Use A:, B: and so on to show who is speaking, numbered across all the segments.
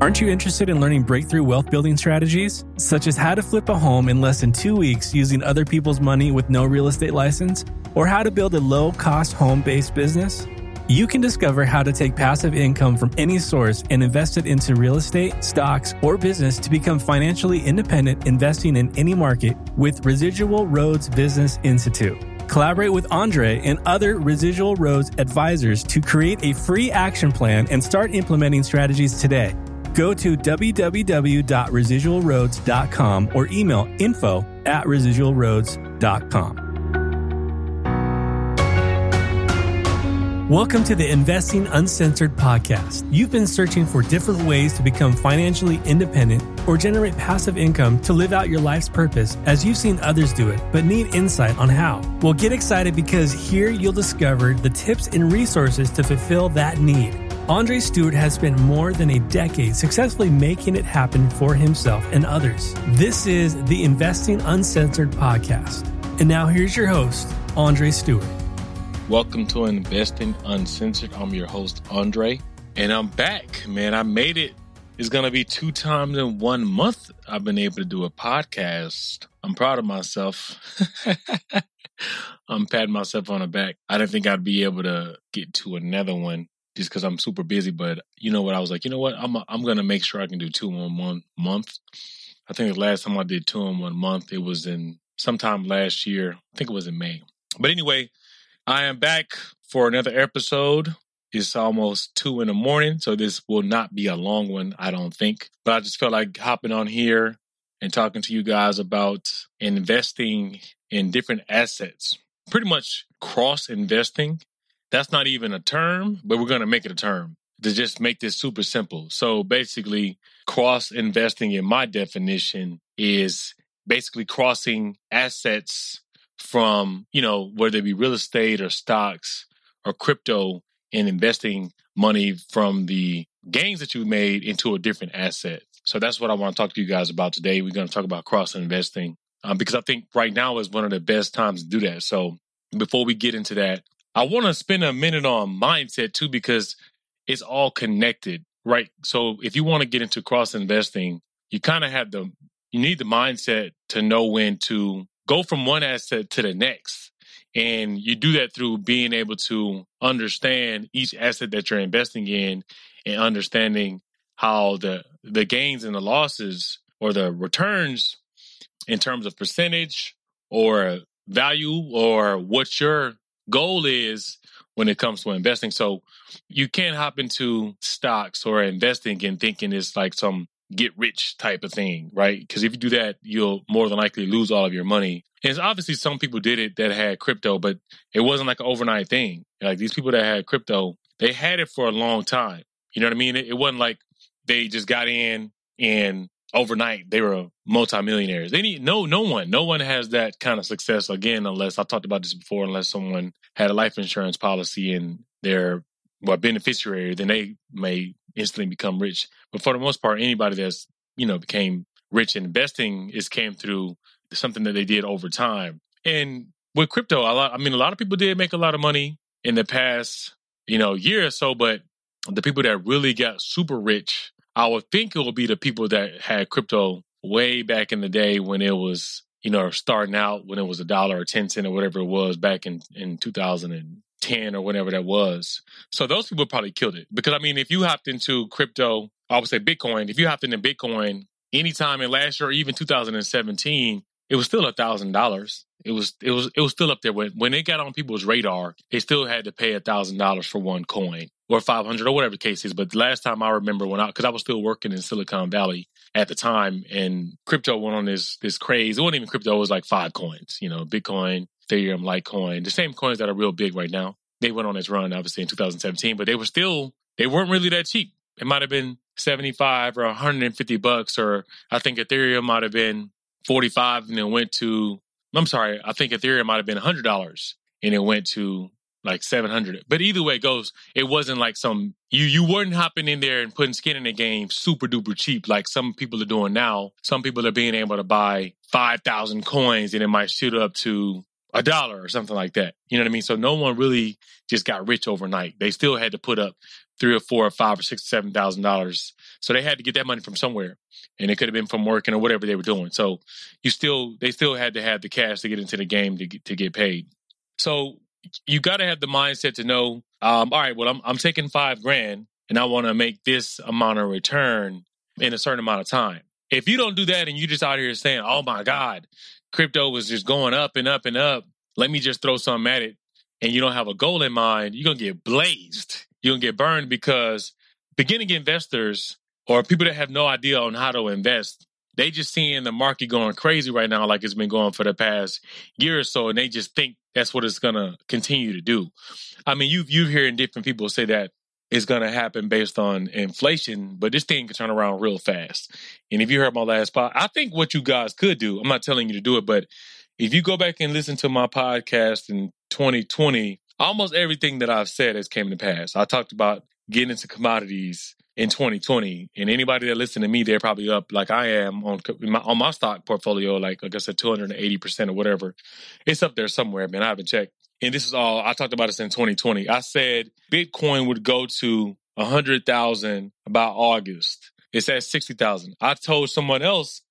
A: Aren't you interested in learning breakthrough wealth building strategies, such as how to flip a home in less than two weeks using other people's money with no real estate license, or how to build a low cost home based business? You can discover how to take passive income from any source and invest it into real estate, stocks, or business to become financially independent investing in any market with Residual Roads Business Institute. Collaborate with Andre and other Residual Roads advisors to create a free action plan and start implementing strategies today. Go to www.residualroads.com or email info at residualroads.com. Welcome to the Investing Uncensored podcast. You've been searching for different ways to become financially independent or generate passive income to live out your life's purpose as you've seen others do it, but need insight on how. Well, get excited because here you'll discover the tips and resources to fulfill that need. Andre Stewart has spent more than a decade successfully making it happen for himself and others. This is the Investing Uncensored podcast. And now here's your host, Andre Stewart.
B: Welcome to Investing Uncensored. I'm your host, Andre, and I'm back, man. I made it. It's going to be two times in one month I've been able to do a podcast. I'm proud of myself. I'm patting myself on the back. I didn't think I'd be able to get to another one just because I'm super busy. But you know what? I was like, you know what? I'm i I'm gonna make sure I can do two in one month. I think the last time I did two in one month, it was in sometime last year. I think it was in May. But anyway, I am back for another episode. It's almost two in the morning, so this will not be a long one, I don't think. But I just felt like hopping on here and talking to you guys about investing in different assets. Pretty much cross investing that's not even a term, but we're going to make it a term to just make this super simple. So basically, cross investing in my definition is basically crossing assets from, you know, whether it be real estate or stocks or crypto and investing money from the gains that you made into a different asset. So that's what I want to talk to you guys about today. We're going to talk about cross investing um, because I think right now is one of the best times to do that. So before we get into that, I want to spend a minute on mindset too, because it's all connected, right? So if you want to get into cross investing, you kind of have the, you need the mindset to know when to go from one asset to the next. And you do that through being able to understand each asset that you're investing in and understanding how the, the gains and the losses or the returns in terms of percentage or value or what your goal is when it comes to investing. So you can't hop into stocks or investing and thinking it's like some get rich type of thing, right? Because if you do that, you'll more than likely lose all of your money. And obviously some people did it that had crypto, but it wasn't like an overnight thing. Like these people that had crypto, they had it for a long time. You know what I mean? It, it wasn't like they just got in and overnight they were multimillionaires. They need no no one. No one has that kind of success again unless I talked about this before, unless someone had a life insurance policy and they're well beneficiary, then they may instantly become rich. But for the most part, anybody that's, you know, became rich in investing is came through something that they did over time. And with crypto, a lot I mean a lot of people did make a lot of money in the past, you know, year or so, but the people that really got super rich I would think it would be the people that had crypto way back in the day when it was, you know, starting out when it was a dollar or 10 cent or whatever it was back in, in 2010 or whatever that was. So those people probably killed it. Because I mean, if you hopped into crypto, I would say Bitcoin, if you hopped into Bitcoin anytime in last year or even 2017, it was still a thousand dollars. It was it was it was still up there when when it got on people's radar. They still had to pay a thousand dollars for one coin or five hundred or whatever the case is. But the last time I remember when I because I was still working in Silicon Valley at the time, and crypto went on this this craze. It wasn't even crypto; it was like five coins. You know, Bitcoin, Ethereum, Litecoin, the same coins that are real big right now. they went on this run, obviously in 2017, but they were still they weren't really that cheap. It might have been 75 or 150 bucks, or I think Ethereum might have been 45 and then went to. I'm sorry, I think Ethereum might have been $100 and it went to like 700 but either way it goes it wasn't like some you you weren't hopping in there and putting skin in the game super duper cheap like some people are doing now. Some people are being able to buy 5000 coins and it might shoot up to a dollar or something like that. You know what i mean? So no one really just got rich overnight. They still had to put up three or four or five or six or seven thousand dollars. So they had to get that money from somewhere and it could have been from working or whatever they were doing. So you still they still had to have the cash to get into the game to get, to get paid. So you got to have the mindset to know, um, all right, well, I'm, I'm taking five grand and I want to make this amount of return in a certain amount of time. If you don't do that and you just out here saying, oh my God, crypto was just going up and up and up, let me just throw something at it, and you don't have a goal in mind, you're going to get blazed. You're going to get burned because beginning investors or people that have no idea on how to invest, they just seeing the market going crazy right now, like it's been going for the past year or so, and they just think that's what it's gonna continue to do. I mean, you've you've hearing different people say that it's gonna happen based on inflation, but this thing can turn around real fast. And if you heard my last pod, I think what you guys could do, I'm not telling you to do it, but if you go back and listen to my podcast in 2020, almost everything that I've said has came to pass. I talked about getting into commodities in 2020. And anybody that listened to me, they're probably up like I am on my, on my stock portfolio, like like I said, 280 percent or whatever. It's up there somewhere, man. I haven't checked. And this is all I talked about this in 2020. I said Bitcoin would go to 100,000 about August. It's at 60,000. I told someone else,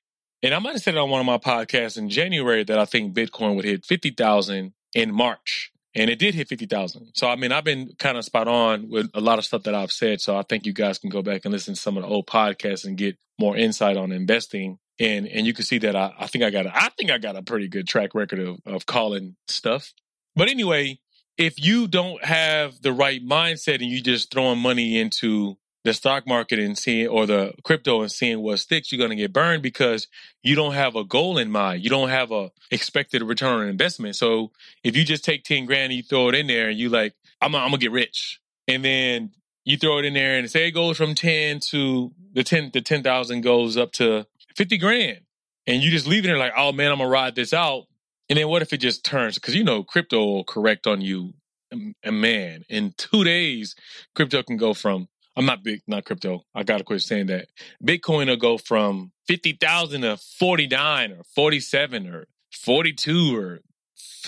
B: and I might have said it on one of my podcasts in January that I think Bitcoin would hit 50,000 in March and it did hit 50,000. So, I mean, I've been kind of spot on with a lot of stuff that I've said. So, I think you guys can go back and listen to some of the old podcasts and get more insight on investing. And, and you can see that I, I think I got a, I think I got a pretty good track record of, of calling stuff. But anyway, if you don't have the right mindset and you're just throwing money into the stock market and seeing or the crypto and seeing what sticks, you're going to get burned because you don't have a goal in mind. You don't have a expected return on investment. So if you just take 10 grand and you throw it in there and you like, I'm, I'm gonna get rich. And then you throw it in there and say it goes from 10 to the 10, the 10,000 goes up to 50 grand. And you just leave it there like, oh man, I'm gonna ride this out. And then what if it just turns? Cause you know, crypto will correct on you. Um, and man, in two days, crypto can go from I'm not big, not crypto. I gotta quit saying that. Bitcoin will go from fifty thousand to forty nine or forty seven or forty two or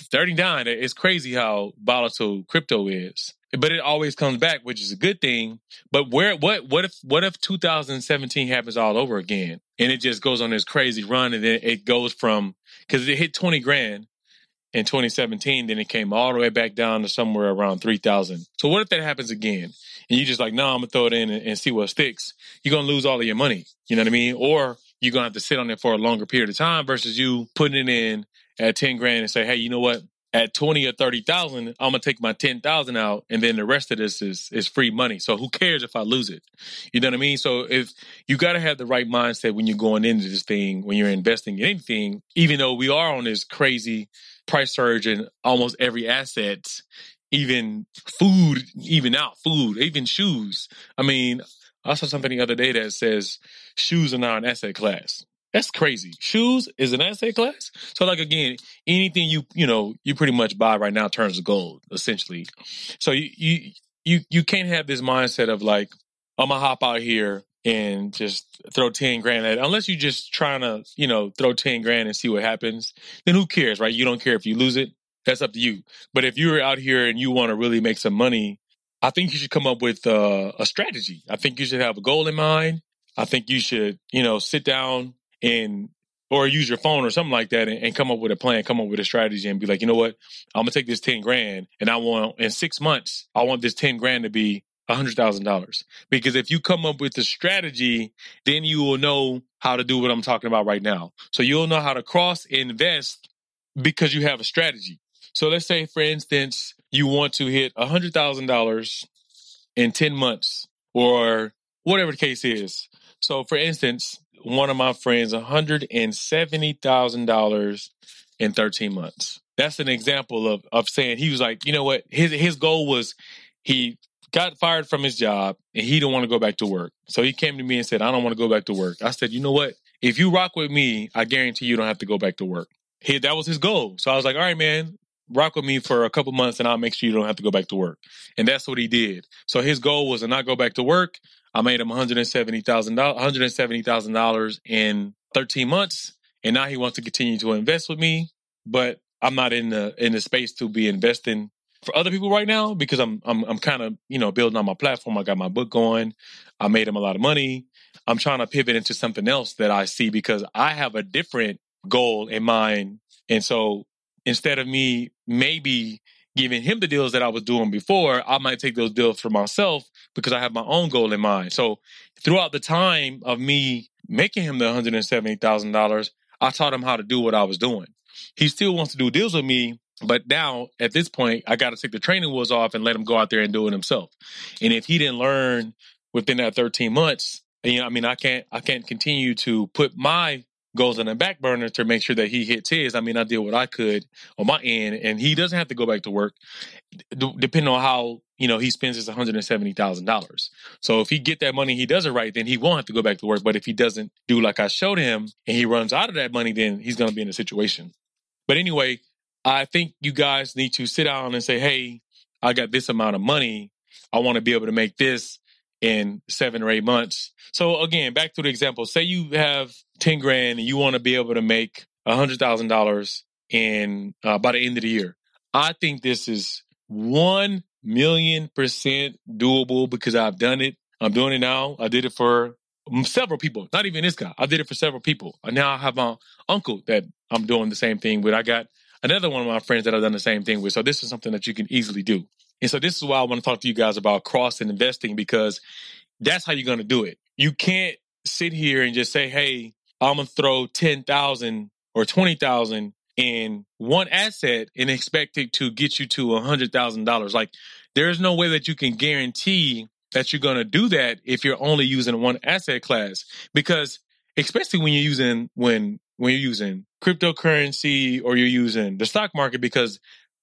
B: thirty nine. It's crazy how volatile crypto is. But it always comes back, which is a good thing. But where what what if what if 2017 happens all over again and it just goes on this crazy run and then it goes from because it hit 20 grand in 2017, then it came all the way back down to somewhere around 3,000. So what if that happens again? And you just like, no, I'm gonna throw it in and, and, see what sticks. You're gonna lose all of your money. You know what I mean? Or you're gonna have to sit on it for a longer period of time versus you putting it in at 10 grand and say, hey, you know what? At 20 or 30,000, I'm gonna take my 10,000 out and then the rest of this is, is free money. So who cares if I lose it? You know what I mean? So if you gotta have the right mindset when you're going into this thing, when you're investing in anything, even though we are on this crazy price surge in almost every asset, even food, even out food, even shoes. I mean, I saw something the other day that says shoes are now an asset class. That's crazy. Shoes is an asset class. So like again, anything you you know you pretty much buy right now turns to gold essentially. So you you you you can't have this mindset of like I'm gonna hop out here and just throw 10 grand at it. Unless you're just trying to, you know, throw 10 grand and see what happens, then who cares, right? You don't care if you lose it. That's up to you. But if you're out here and you want to really make some money, I think you should come up with uh, a strategy. I think you should have a goal in mind. I think you should, you know, sit down and or use your phone or something like that and, and, come up with a plan, come up with a strategy and be like, you know what? I'm gonna take this 10 grand and I want in six months, I want this 10 grand to be a $100,000. Because if you come up with the strategy, then you will know how to do what I'm talking about right now. So you'll know how to cross invest because you have a strategy. So let's say, for instance, you want to hit $100,000 in 10 months or whatever the case is. So, for instance, one of my friends, $170,000 in 13 months. that's an example of of saying he was like, you know what, his his goal was he got fired from his job and he didn't want to go back to work. So he came to me and said, I don't want to go back to work. I said, you know what? If you rock with me, I guarantee you don't have to go back to work. He, that was his goal. So I was like, all right, man, rock with me for a couple months and I'll make sure you don't have to go back to work. And that's what he did. So his goal was to not go back to work. I made him $170,000, $170,000 in 13 months. And now he wants to continue to invest with me, but I'm not in the, in the space to be investing for other people right now because I'm, I'm, I'm kind of, you know, building on my platform. I got my book going. I made him a lot of money. I'm trying to pivot into something else that I see because I have a different goal in mind. And so instead of me maybe giving him the deals that I was doing before, I might take those deals for myself because I have my own goal in mind. So throughout the time of me making him the $170,000, I taught him how to do what I was doing. He still wants to do deals with me, but now at this point, I got to take the training wheels off and let him go out there and do it himself. And if he didn't learn within that 13 months, you know, I mean, I can't, I can't continue to put my goes on the back burner to make sure that he hits his. I mean, I did what I could on my end, and he doesn't have to go back to work, d- depending on how you know he spends his one hundred and seventy thousand dollars. So if he get that money, he does it right, then he won't have to go back to work. But if he doesn't do like I showed him, and he runs out of that money, then he's going to be in a situation. But anyway, I think you guys need to sit down and say, "Hey, I got this amount of money. I want to be able to make this." in seven or eight months. So again, back to the example. Say you have 10 grand and you want to be able to make $100,000 in uh, by the end of the year. I think this is 1 million percent doable because I've done it. I'm doing it now. I did it for several people, not even this guy. I did it for several people. And now I have my uncle that I'm doing the same thing with. I got another one of my friends that I've done the same thing with. So this is something that you can easily do. And so this is why I want to talk to you guys about cross and investing because that's how you're going to do it. You can't sit here and just say, "Hey, I'm to throw 10,000 or 20,000 in one asset and expect it to get you to a $100,000." Like there's no way that you can guarantee that you're to do that if you're only using one asset class because especially when you're using when when you're using cryptocurrency or you're using the stock market because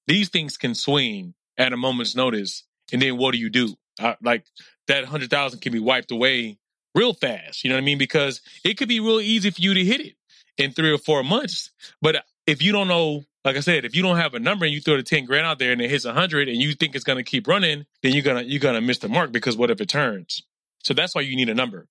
B: these things can swing at a moment's notice. And then what do you do? Uh, like that hundred thousand can be wiped away real fast. You know what I mean? Because it could be real easy for you to hit it in three or four months. But if you don't know, like I said, if you don't have a number and you throw the 10 grand out there and it hits a hundred and you think it's going to keep running, then you're going to, you're going to miss the mark because what if it turns? So that's why you need a number.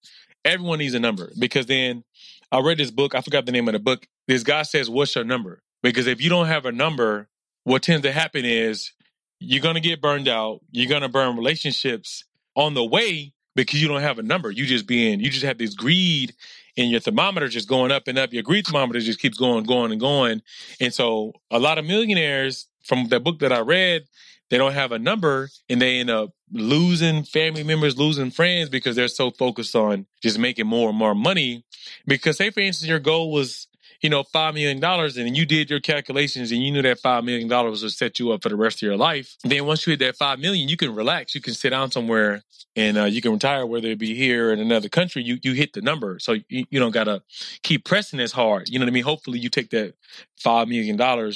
B: Everyone needs a number because then I read this book. I forgot the name of the book. This guy says, what's your number? Because if you don't have a number, what tends to happen is you're going to get burned out. You're going to burn relationships on the way because you don't have a number. You just being, you just have this greed and your thermometer just going up and up. Your greed thermometer just keeps going, going and going. And so a lot of millionaires from the book that I read, they don't have a number and they end up losing family members, losing friends because they're so focused on just making more and more money. Because say for instance, your goal was you know, $5 million and you did your calculations and you knew that $5 million would set you up for the rest of your life, then once you hit that 5 million, you can relax. You can sit down somewhere and uh, you can retire, whether it be here in another country. You, you hit the number. So you, you don't got to keep pressing as hard. You know what I mean? Hopefully you take that $5 million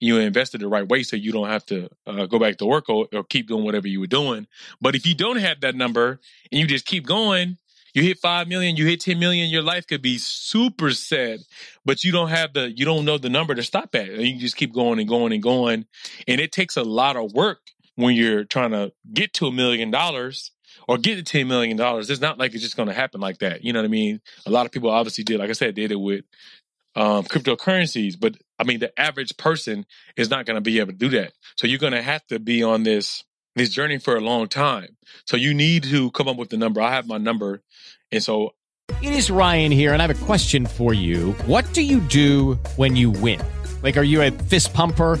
B: you invested the right way so you don't have to uh, go back to work or, or, keep doing whatever you were doing. But if you don't have that number and you just keep going, you hit 5 million, you hit 10 million, your life could be super sad, but you don't have the, you don't know the number to stop at. And you just keep going and going and going. And it takes a lot of work when you're trying to get to a million dollars or get to $10 million. It's not like it's just going to happen like that. You know what I mean? A lot of people obviously did, like I said, did it with um, cryptocurrencies, but I mean, the average person is not going to be able to do that. So you're going to have to be on this this journey for a long time. So you need to come up with the number. I have my number. And so
C: it is Ryan here, and I have a question for you. What do you do when you win? Like, are you a fist pumper?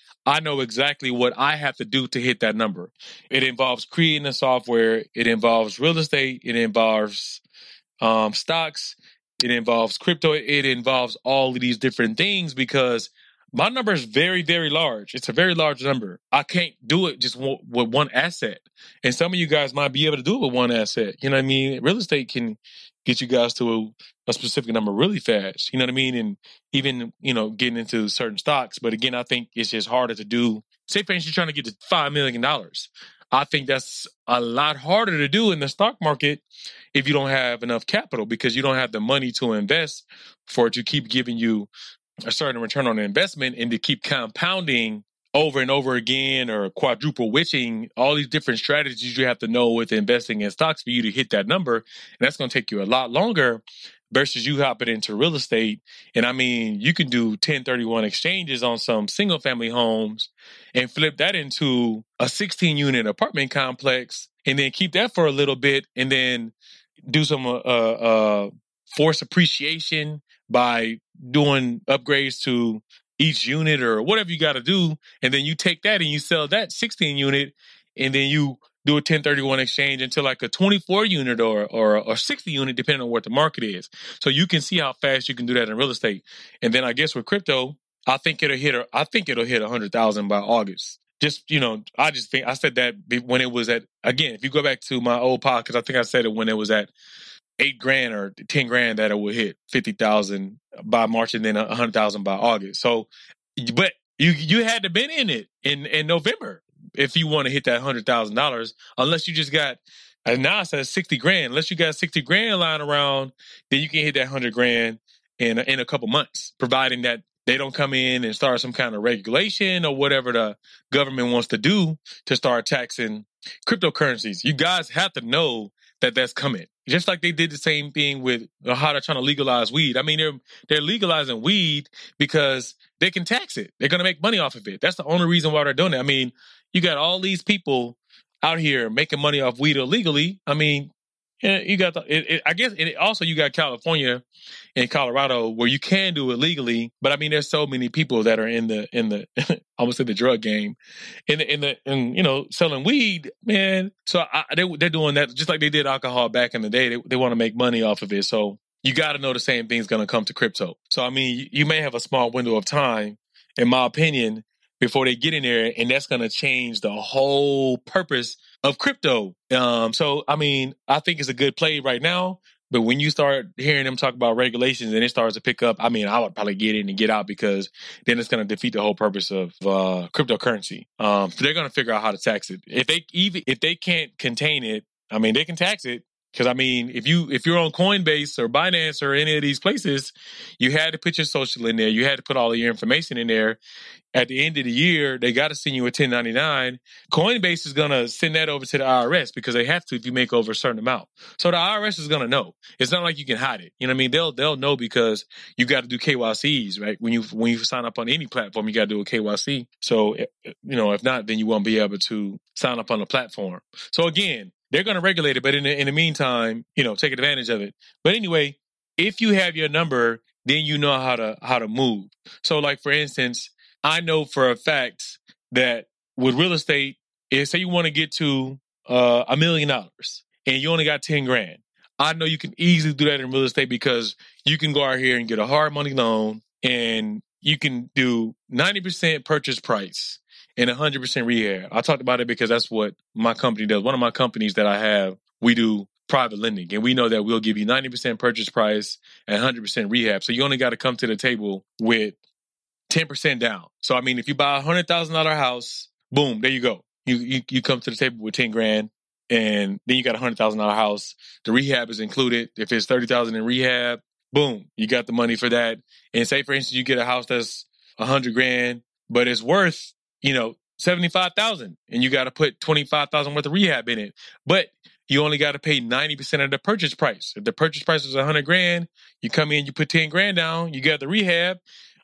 B: I know exactly what I have to do to hit that number. It involves creating the software, it involves real estate, it involves um, stocks, it involves crypto, it involves all of these different things because my number is very, very large. It's a very large number. I can't do it just w- with one asset. And some of you guys might be able to do it with one asset. You know what I mean? Real estate can get you guys to a, a specific number really fast. You know what I mean? And even, you know, getting into certain stocks. But again, I think it's just harder to do. Say, for instance, you're trying to get to $5 million. I think that's a lot harder to do in the stock market if you don't have enough capital because you don't have the money to invest for it to keep giving you a certain return on investment and to keep compounding over and over again or quadruple witching all these different strategies you have to know with investing in stocks for you to hit that number and that's going to take you a lot longer versus you hopping into real estate. And i mean you can do 1031 exchanges on some single family homes and flip that into a 16 unit apartment complex and then keep that for a little bit and then do some uh, uh, force appreciation by doing upgrades to each unit or whatever you got to do. And then you take that and you sell that 16 unit and then you do a 1031 exchange into like a 24 unit or, or, or 60 unit, depending on what the market is. So you can see how fast you can do that in real estate. And then I guess with crypto, I think it'll hit, I think it'll hit a hundred thousand by August. Just, you know, I just think I said that when it was at, again, if you go back to my old podcast, I think I said it when it was at eight grand or ten grand that it would hit fifty thousand by March and then a hundred thousand by August. So, but you you had to been in it in in November if you want to hit that hundred thousand dollars, unless you just got. And now it says sixty grand. Unless you got sixty grand lying around, then you can hit that hundred grand in in a couple months, providing that they don't come in and start some kind of regulation or whatever the government wants to do to start taxing cryptocurrencies. You guys have to know that that's coming. Just like they did the same thing with uh, how they're trying to legalize weed. I mean, they're they're legalizing weed because they can tax it. They're going to make money off of it. That's the only reason why they're doing it. I mean, you got all these people out here making money off weed illegally. I mean, you got the, it, it, I guess it, also you got California and Colorado where you can do it legally, but I mean there's so many people that are in the in the almost in the drug game, in the in the and you know selling weed, man. So I, they they're doing that just like they did alcohol back in the day. They they want to make money off of it, so you got to know the same thing's going to come to crypto. So I mean you, you may have a small window of time, in my opinion, before they get in there, and that's going to change the whole purpose of crypto. Um, so I mean, I think it's a good play right now. But when you start hearing them talk about regulations and it starts to pick up, I mean, I would probably get in and get out because then it's going to defeat the whole purpose of uh, cryptocurrency. Um, so they're going to figure out how to tax it. If they even if they can't contain it, I mean, they can tax it. Because I mean, if you if you're on Coinbase or Binance or any of these places, you had to put your social in there. You had to put all of your information in there. At the end of the year, they got to send you a 1099. Coinbase is gonna send that over to the IRS because they have to if you make over a certain amount. So the IRS is gonna know. It's not like you can hide it. You know what I mean? They'll they'll know because you got to do KYCs, right? When you when you sign up on any platform, you got to do a KYC. So eh, eh, you know, if not, then you won't be able to sign up on the platform. So again, they're going to regulate it, but in the, in the meantime, you know, take advantage of it. But anyway, if you have your number, then you know how to how to move. So, like for instance, I know for a fact that with real estate, if say you want to get to uh, a million dollars and you only got ten grand, I know you can easily do that in real estate because you can go out here and get a hard money loan and you can do ninety percent purchase price and 100% rehab. I talked about it because that's what my company does. One of my companies that I have, we do private lending and we know that we'll give you 90% purchase price and 100% rehab. So you only got to come to the table with 10% down. So I mean, if you buy a $100,000 house, boom, there you go. You, you you come to the table with 10 grand and then you got a $100,000 house. The rehab is included. If it's 30,000 in rehab, boom, you got the money for that. And say for instance you get a house that's 100 grand, but it's worth you know, 75,000 and you got to put 25,000 worth of rehab in it. But you only got to pay 90% of the purchase price. If the purchase price is 100 grand, you come in, you put 10 grand down, you got the rehab.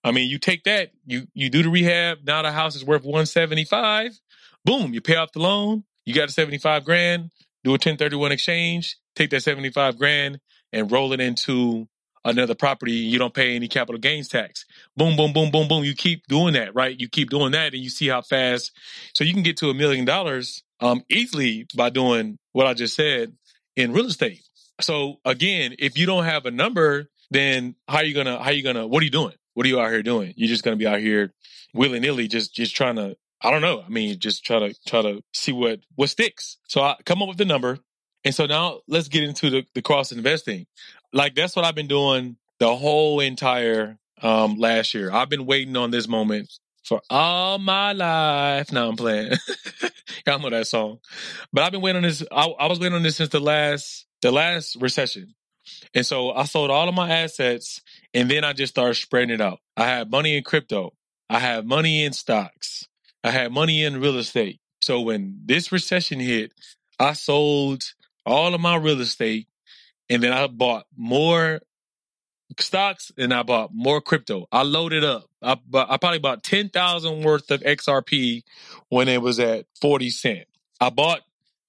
B: I mean, you take that, you you do the rehab, now the house is worth 175. Boom, you pay off the loan, you got a 75 grand, do a 1031 exchange, take that 75 grand and roll it into another property, you don't pay any capital gains tax. Boom, boom, boom, boom, boom. You keep doing that, right? You keep doing that and you see how fast. So you can get to a million dollars um, easily by doing what I just said in real estate. So again, if you don't have a number, then how are you gonna, how are you gonna, what are you doing? What are you out here doing? You're just gonna be out here willy nilly, just, just trying to, I don't know. I mean, just try to, try to see what, what sticks. So I come up with the number. And so now let's get into the, the cross investing. Like that's what I've been doing the whole entire um, last year. I've been waiting on this moment for all my life. Now I'm playing. Y'all know that song, but I've been waiting on this. I, I was waiting on this since the last the last recession, and so I sold all of my assets, and then I just started spreading it out. I had money in crypto. I had money in stocks. I had money in real estate. So when this recession hit, I sold all of my real estate and then I bought more stocks and I bought more crypto. I loaded up. I, bought, I probably bought 10,000 worth of XRP when it was at 40 cent. I bought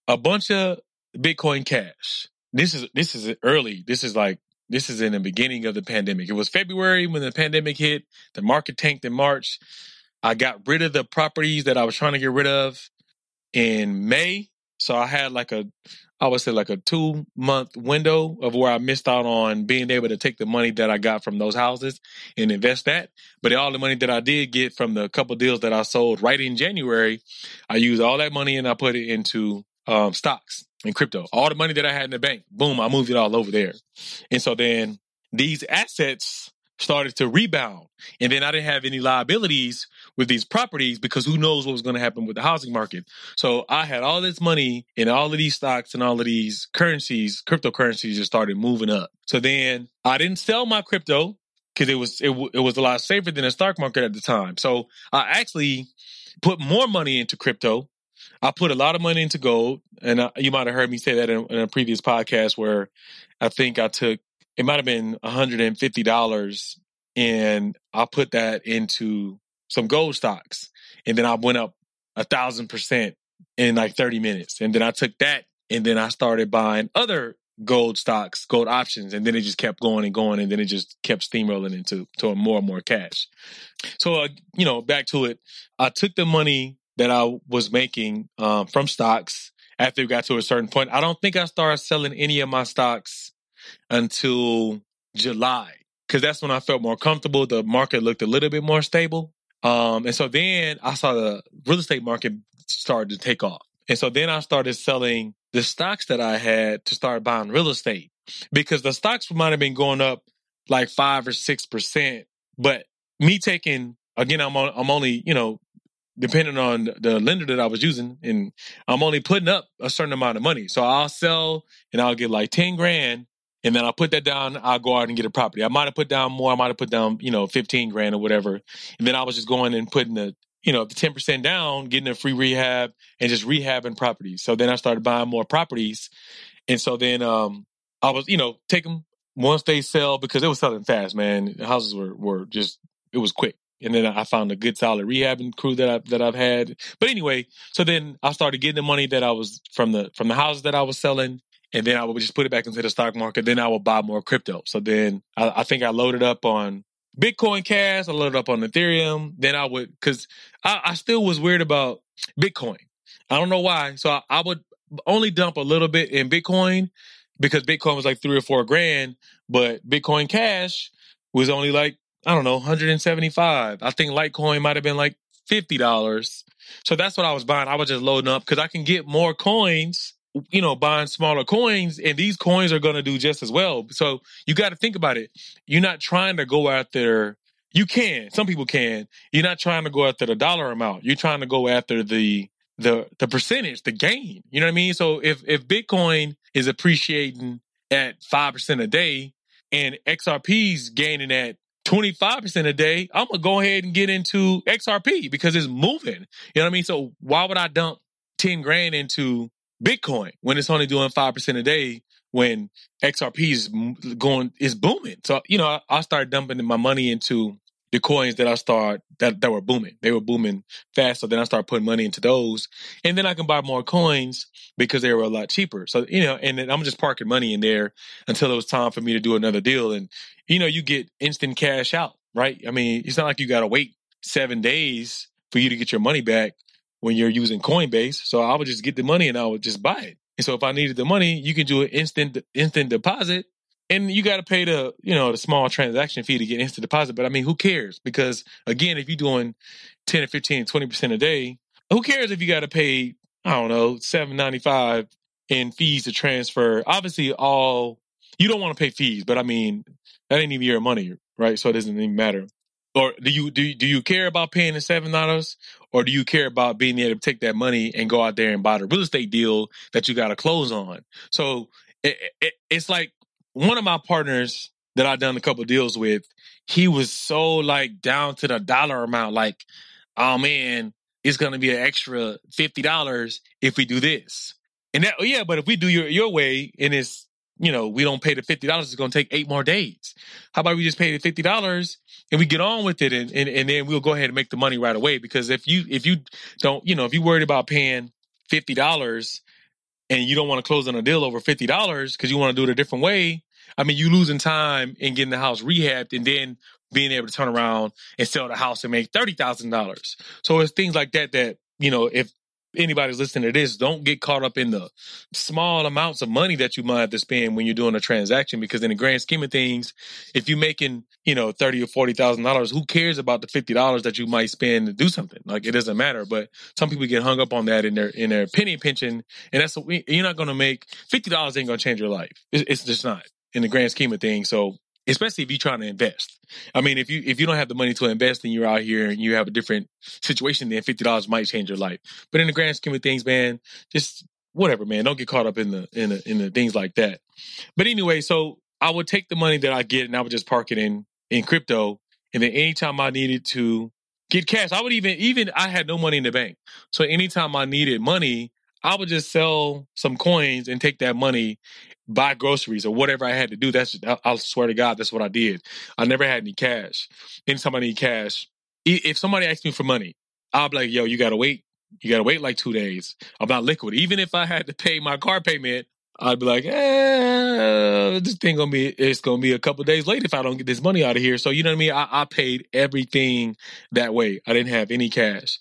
B: a bunch of Bitcoin cash. This is this is early. This is like this is in the beginning of the pandemic. It was February when the pandemic hit. The market tanked in March. I got rid of the properties that I was trying to get rid of in May. So I had like a I would say like a two month window of where I missed out on being able to take the money that I got from those houses and invest that. But all the money that I did get from the couple deals that I sold right in January, I used all that money and I put it into um, stocks and crypto. All the money that I had in the bank, boom, I moved it all over there. And so then these assets started to rebound. And then I didn't have any liabilities with these properties because who knows what was going to happen with the housing market. So I had all this money in all of these stocks and all of these currencies, cryptocurrencies just started moving up. So then I didn't sell my crypto because it was it, it was a lot safer than the stock market at the time. So I actually put more money into crypto. I put a lot of money into gold, and I, you might have heard me say that in, in a previous podcast where I think I took it might have been $150 and I put that into some gold stocks and then I went up a thousand percent in like 30 minutes. And then I took that and then I started buying other gold stocks, gold options, and then it just kept going and going, and then it just kept steamrolling into to more and more cash. So, uh, you know, back to it, I took the money that I was making um, from stocks after it got to a certain point. I don't think I started selling any of my stocks until July because that's when I felt more comfortable. The market looked a little bit more stable. Um, and so then I saw the real estate market started to take off. And so then I started selling the stocks that I had to start buying real estate because the stocks might have been going up like five or six percent. But me taking again, I'm on, I'm only you know depending on the lender that I was using, and I'm only putting up a certain amount of money. So I'll sell and I'll get like ten grand and then I'll put that down. I'll go out and get a property. I might have put down more. I might have put down, you know, 15 grand or whatever. And then I was just going and putting the, you know, the 10% down, getting a free rehab and just rehabbing properties. So then I started buying more properties. And so then, um, I was, you know, take them once they sell because it was selling fast, man. houses were, were just, it was quick. And then I found a good solid rehabbing crew that I that I've had. But anyway, so then I started getting the money that I was from the from the houses that I was selling and then I would just put it back into the stock market. Then I would buy more crypto. So then I, I think I loaded up on Bitcoin Cash. I loaded up on Ethereum. Then I would because I, I, still was weird about Bitcoin. I don't know why. So I, I, would only dump a little bit in Bitcoin because Bitcoin was like three or four grand, but Bitcoin Cash was only like I don't know 175. I think Litecoin might have been like fifty dollars. So that's what I was buying. I was just loading up because I can get more coins you know, buying smaller coins, and these coins are going to do just as well. So you got to think about it. You're not trying to go out there. You can. Some people can. You're not trying to go after the dollar amount. You're trying to go after the the the percentage, the gain. You know what I mean? So if if Bitcoin is appreciating at five percent a day, and XRP's gaining at 25% a day, I'm gonna go ahead and get into XRP because it's moving. You know what I mean? So why would I dump 10 grand into Bitcoin when it's only doing 5% a day when XRP is going, is booming. So, you know, I, I started dumping my money into the coins that I start that, that were booming. They were booming fast. So then I start putting money into those. And then I can buy more coins because they were a lot cheaper. So, you know, and then I'm just parking money in there until it was time for me to do another deal. And, you know, you get instant cash out, right? I mean, it's not like you got to wait seven days for you to get your money back when you're using Coinbase. So I would just get the money and I would just buy it. And so if I needed the money, you can do an instant instant deposit and you got to pay the you know the small transaction fee to get instant deposit but i mean who cares because again if you're doing 10 or 15 20% a day who cares if you got to pay i don't know 795 in fees to transfer obviously all you don't want to pay fees but i mean that ain't even your money right so it doesn't even matter or do you do you, do you care about paying the seven dollars or do you care about being able to take that money and go out there and buy the real estate deal that you got to close on so it, it, it's like one of my partners that I've done a couple deals with, he was so like down to the dollar amount, like, oh man, it's gonna be an extra fifty dollars if we do this. And that, yeah, but if we do your your way and it's you know we don't pay the fifty dollars, it's gonna take eight more days. How about we just pay the fifty dollars and we get on with it, and, and and then we'll go ahead and make the money right away. Because if you if you don't, you know, if you're worried about paying fifty dollars and you don't want to close on a deal over fifty dollars because you want to do it a different way, I mean, you losing time in getting the house rehabbed and then being able to turn around and sell the house and make thirty thousand dollars. So it's things like that that you know if anybody's listening to this, don't get caught up in the small amounts of money that you might have to spend when you're doing a transaction. Because in the grand scheme of things, if you're making, you know, thirty or forty thousand dollars, who cares about the fifty dollars that you might spend to do something? Like it doesn't matter. But some people get hung up on that in their in their penny pinching, and that's what we, you're not going to make. Fifty dollars ain't going to change your life. It's, it's just not in the grand scheme of things. So especially if you're trying to invest. I mean, if you if you don't have the money to invest and you're out here and you have a different situation, then fifty dollars might change your life. But in the grand scheme of things, man, just whatever, man. Don't get caught up in the in the in the things like that. But anyway, so I would take the money that I get and I would just park it in in crypto. And then anytime I needed to get cash, I would even even I had no money in the bank. So anytime I needed money, I would just sell some coins and take that money, buy groceries or whatever I had to do. That's I swear to God, that's what I did. I never had any cash. Anytime I need cash, if somebody asks me for money, I'll be like, "Yo, you gotta wait. You gotta wait like two days. I'm not liquid. Even if I had to pay my car payment, I'd be like, eh, this thing gonna be it's gonna be a couple days late if I don't get this money out of here. So you know what I mean? I, I paid everything that way. I didn't have any cash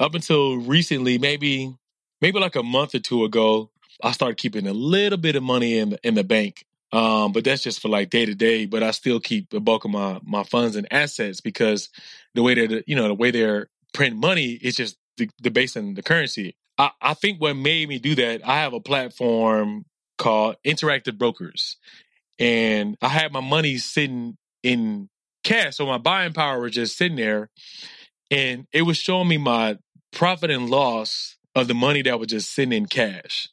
B: up until recently, maybe maybe like a month or two ago, I started keeping a little bit of money in the, in the bank. Um, but that's just for like day to day. But I still keep the bulk of my my funds and assets because the way they're you know the way they're print money is just the, base in the currency. I, I think what made me do that, I have a platform called Interactive Brokers, and I had my money sitting in cash, so my buying power was just sitting there, and it was showing me my profit and loss of the money that was just sitting in cash.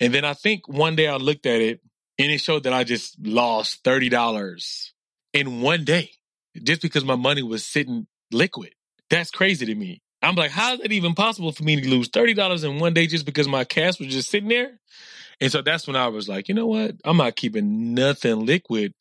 B: And then I think one day I looked at it and it showed that I just lost $30 in one day just because my money was sitting liquid. That's crazy to me. I'm like, how is it even possible for me to lose $30 in one day just because my cash was just sitting there? And so that's when I was like, you know what? I'm not keeping nothing liquid.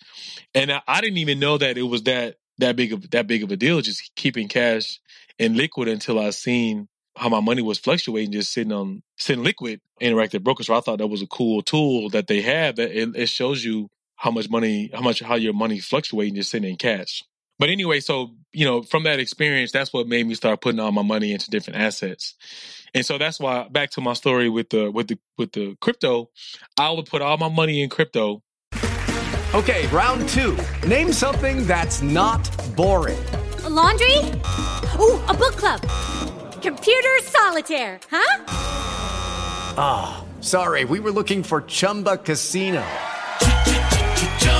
B: And I, I didn't even know that it was that that big of that big of a deal, just keeping cash in liquid until I seen how my money was fluctuating just sitting on sitting liquid interactive broker. So I thought that was a cool tool that they have that it, it shows you how much money, how much how your money fluctuating just sitting in cash. But anyway, so you know, from that experience, that's what made me start putting all my money into different assets. And so that's why back to my story with the with the with the crypto, I would put all my money in crypto.
D: Okay, round two. Name something that's not boring.
E: A laundry? Ooh, a book club Computer solitaire, huh?
D: Ah, oh, sorry, we were looking for Chumba Casino.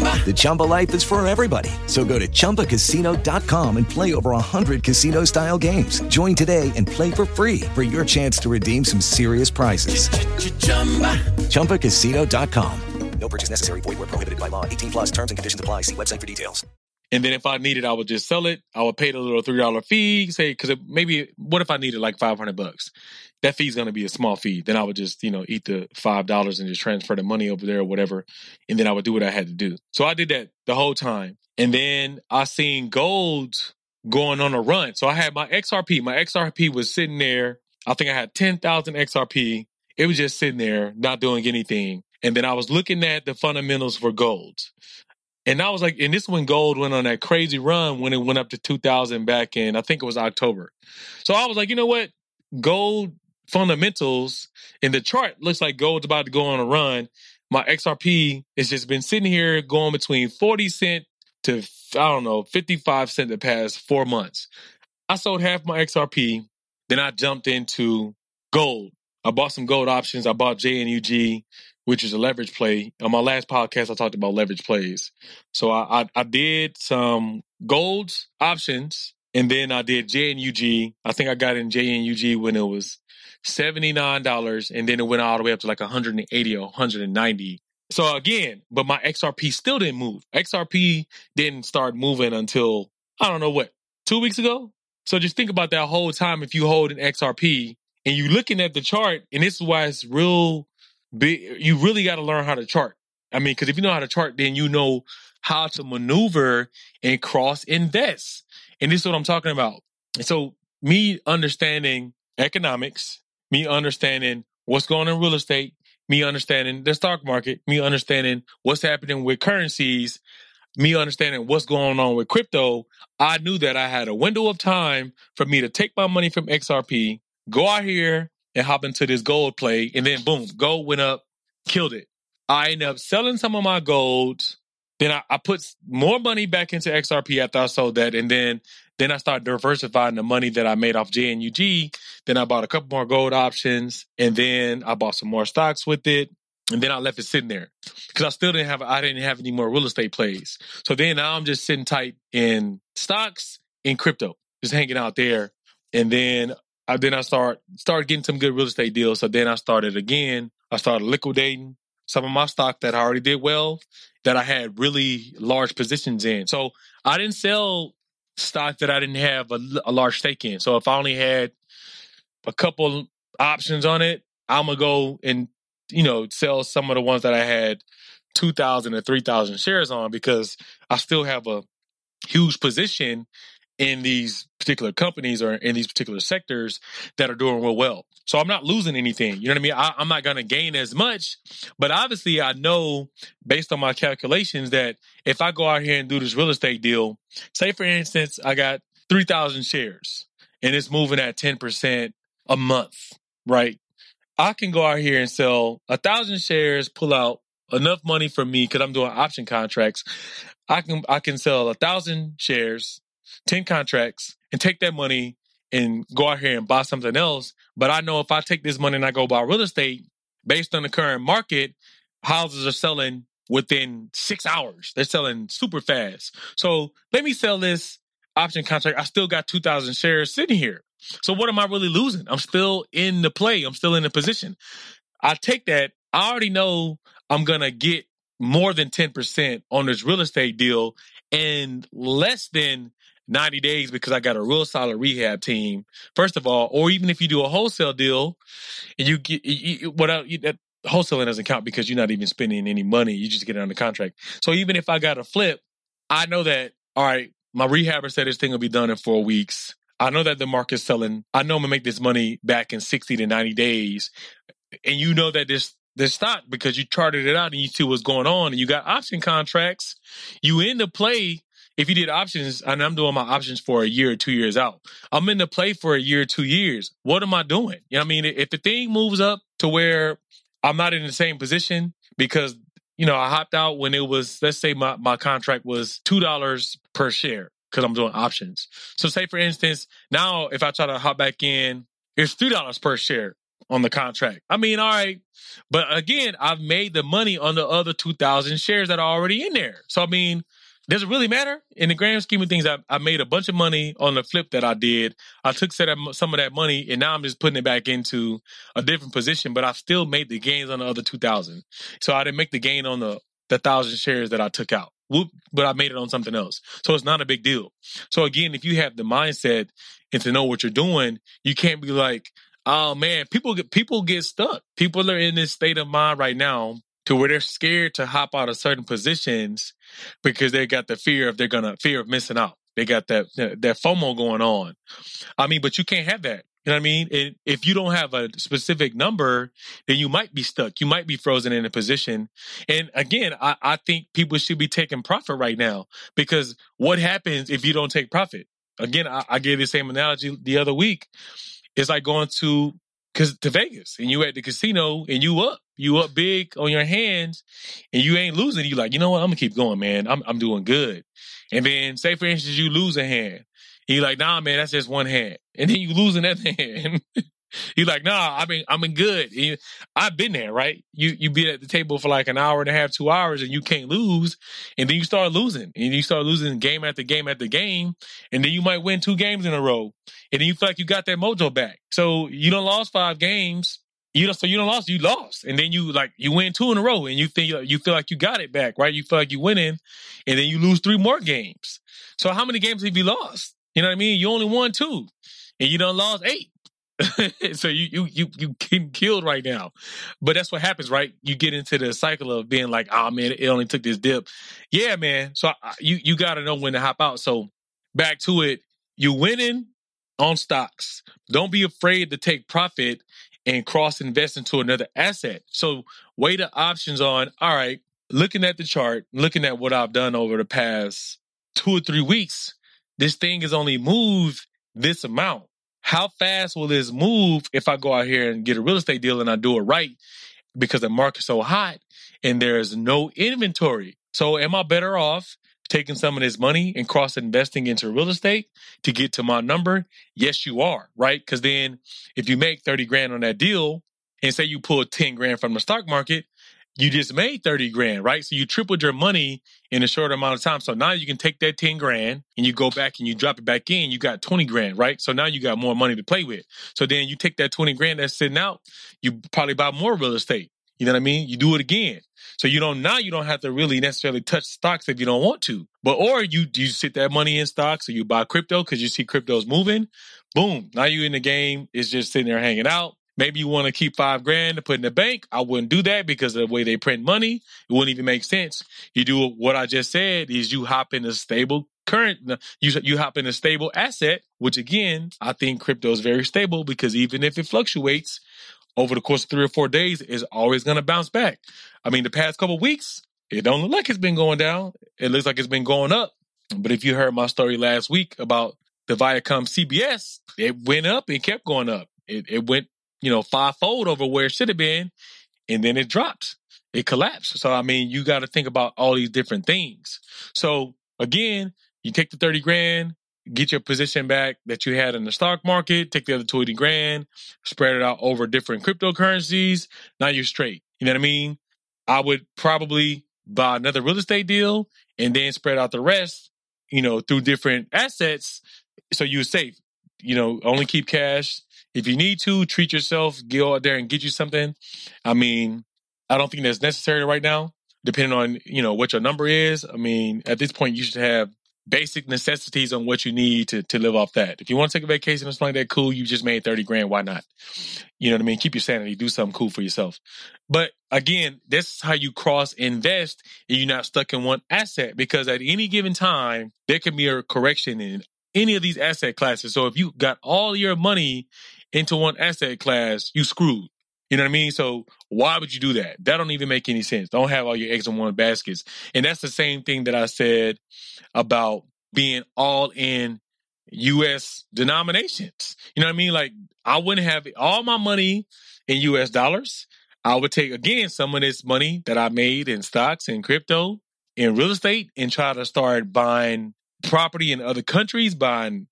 F: The Chumba life is for everybody. So go to ChumbaCasino.com and play over 100 casino style games. Join today and play for free for your chance to redeem some serious prizes. ChumbaCasino.com.
G: No purchase necessary. Void where prohibited by law. 18 plus terms and conditions apply. See website for details.
B: And then if I needed, I would just sell it. I would pay the little three dollar fee. Say because maybe what if I needed like five hundred bucks? That fee's going to be a small fee. Then I would just you know eat the five dollars and just transfer the money over there or whatever. And then I would do what I had to do. So I did that the whole time. And then I seen gold going on a run. So I had my XRP. My XRP was sitting there. I think I had ten thousand XRP. It was just sitting there, not doing anything. And then I was looking at the fundamentals for gold. And I was like, and this when gold went on that crazy run when it went up to 2000 back in, I think it was October. So I was like, you know what? Gold fundamentals in the chart looks like gold's about to go on a run. My XRP has just been sitting here going between 40 cent to, I don't know, 55 cent the past four months. I sold half my XRP. Then I jumped into gold. I bought some gold options. I bought JNUG which is a leverage play. On my last podcast, I talked about leverage plays. So I, I, I did some golds options, and then I did JNUG. I think I got in JNUG when it was $79, and then it went all the way up to like 180 or 190. So again, but my XRP still didn't move. XRP didn't start moving until, I don't know what, two weeks ago? So just think about that whole time if you hold an XRP and you're looking at the chart, and this is why it's real be, you really got to learn how to chart. I mean, because if you know how to chart, then you know how to maneuver and cross invest. And this is what I'm talking about. So, me understanding economics, me understanding what's going on in real estate, me understanding the stock market, me understanding what's happening with currencies, me understanding what's going on with crypto, I knew that I had a window of time for me to take my money from XRP, go out here and hop into this gold play. And then boom, gold went up, killed it. I ended up selling some of my gold. Then I, I put more money back into XRP after I sold that. And then then I started diversifying the money that I made off JNUG. Then I bought a couple more gold options. And then I bought some more stocks with it. And then I left it sitting there because I still didn't have I didn't have any more real estate plays. So then now I'm just sitting tight in stocks in crypto, just hanging out there. And then I, then I start started getting some good real estate deals. So then I started again. I started liquidating some of my stock that I already did well, that I had really large positions in. So I didn't sell stock that I didn't have a, a large stake in. So if I only had a couple options on it, I'm gonna go and you know sell some of the ones that I had two thousand or three thousand shares on because I still have a huge position in these particular companies or in these particular sectors that are doing real well. So I'm not losing anything. You know what I mean? I, am not going to gain as much, but obviously I know based on my calculations that if I go out here and do this real estate deal, say for instance, I got 3,000 shares and it's moving at 10% a month, right? I can go out here and sell a thousand shares, pull out enough money for me because I'm doing option contracts. I can I can sell a thousand shares 10 contracts and take that money and go out here and buy something else. But I know if I take this money and I go buy real estate based on the current market, houses are selling within six hours. They're selling super fast. So let me sell this option contract. I still got 2,000 shares sitting here. So what am I really losing? I'm still in the play. I'm still in the position. I take that. I already know I'm going to get more than 10% on this real estate deal and less than 90 days because I got a real solid rehab team. First of all, or even if you do a wholesale deal and you get you, what you, that wholesaling doesn't count because you're not even spending any money. You just get it on the contract. So even if I got a flip, I know that all right, my rehabber said this thing will be done in four weeks. I know that the market's selling. I know I'm gonna make this money back in 60 to 90 days. And you know that this this stock because you charted it out and you see what's going on and you got option contracts. You in the play if you did options, and I'm doing my options for a year or two years out, I'm in the play for a year or two years. What am I doing? You know I mean? If the thing moves up to where I'm not in the same position because, you know, I hopped out when it was, let's say my, my contract was $2 per share because I'm doing options. So say for instance, now if I try to hop back in, it's $3 per share. on the contract. I mean, all right. But again, I've made the money on the other 2,000 shares that are already in there. So, I mean, does it really matter? In the grand scheme of things, I, I made a bunch of money on the flip that I did. I took some of that money and now I'm just putting it back into a different position, but I still made the gains on the other 2,000. So I didn't make the gain on the, the thousand shares that I took out. Whoop, but I made it on something else. So it's not a big deal. So again, if you have the mindset and to know what you're doing, you can't be like, oh man, people get people get stuck. People are in this state of mind right now to where they're scared to hop out of certain positions because they got the fear of they're gonna fear of missing out. They got that that FOMO going on. I mean, but you can't have that. You know what I mean? And if you don't have a specific number, then you might be stuck. You might be frozen in a position. And again, I, I think people should be taking profit right now because what happens if you don't take profit? Again, I, I gave the same analogy the other week. It's like going to cause to Vegas and you at the casino and you up, you up big on your hands and you ain't losing. You like, you know what? I'm gonna keep going, man. I'm I'm doing good. And then say for instance you lose a hand. you like, nah, man, that's just one hand. And then you lose another hand. He's like, nah, I've been, I'm in good. I've been there, right? You, you be at the table for like an hour and a half, two hours and you can't lose. And then you start losing and you start losing game after game after game. And then you might win two games in a row. And then you feel like you got that mojo back. So you don't lost five games. You know, so you don't lost, you lost. And then you like, you win two in a row and you think, you feel like you got it back, right? You feel like you winning and then you lose three more games. So how many games have you lost? You know what I mean? You only won two and you done lost eight. so you you you you getting killed right now. But that's what happens, right? You get into the cycle of being like, "Oh man, it only took this dip." Yeah, man. So I, you you got to know when to hop out. So back to it, you winning on stocks. Don't be afraid to take profit and cross invest into another asset. So weigh the options on. All right, looking at the chart, looking at what I've done over the past two or three weeks, this thing has only moved this amount how fast will this move if I go out here and get a real estate deal and I do it right because the market's so hot and there's no inventory? So am I better off taking some of this money and cross investing into real estate to get to my number? Yes, you are, right? Because then if you make 30 grand on that deal and say you pull 10 grand from the stock market, you just made 30 grand, right? So you tripled your money in a short amount of time. So now you can take that 10 grand and you go back and you drop it back in, you got 20 grand, right? So now you got more money to play with. So then you take that 20 grand that's sitting out, you probably buy more real estate. You know what I mean? You do it again. So you don't now you don't have to really necessarily touch stocks if you don't want to. But or you you sit that money in stocks or you buy crypto because you see crypto's moving. Boom. Now you in the game. It's just sitting there hanging out. Maybe you want to keep five grand to put in the bank. I wouldn't do that because of the way they print money. It wouldn't even make sense. You do what I just said is you hop in a stable current, you, you hop in a stable asset, which again, I think crypto is very stable because even if it fluctuates over the course of three or four days, it's always going to bounce back. I mean, the past couple weeks, it don't look like it's been going down. It looks like it's been going up. But if you heard my story last week about the Viacom CBS, it went up and kept going up. It, it went you know, fivefold over where it should have been, and then it drops. It collapsed. So I mean, you got to think about all these different things. So again, you take the 30 grand, get your position back that you had in the stock market, take the other 20 grand, spread it out over different cryptocurrencies. Now you're straight. You know what I mean? I would probably buy another real estate deal and then spread out the rest, you know, through different assets. So you're safe. You know, only keep cash if you need to treat yourself, go out there and get you something. I mean, I don't think that's necessary right now, depending on, you know, what your number is. I mean, at this point, you should have basic necessities on what you need to, to live off that. If you want to take a vacation or something like that, cool. You just made 30 grand. Why not? You know what I mean? Keep your sanity. Do something cool for yourself. But again, this is how you cross invest and you're not stuck in one asset because at any given time, there can be a correction in any of these asset classes. So if you got all your money into one asset class, you screwed. You know what I mean? So why would you do that? That don't even make any sense. Don't have all your eggs in one baskets. And that's the same thing that I said about being all in US denominations. You know what I mean? Like I wouldn't have all my money in US dollars. I would take again some of this money that I made in stocks and crypto in real estate and try to start buying property in other countries, buying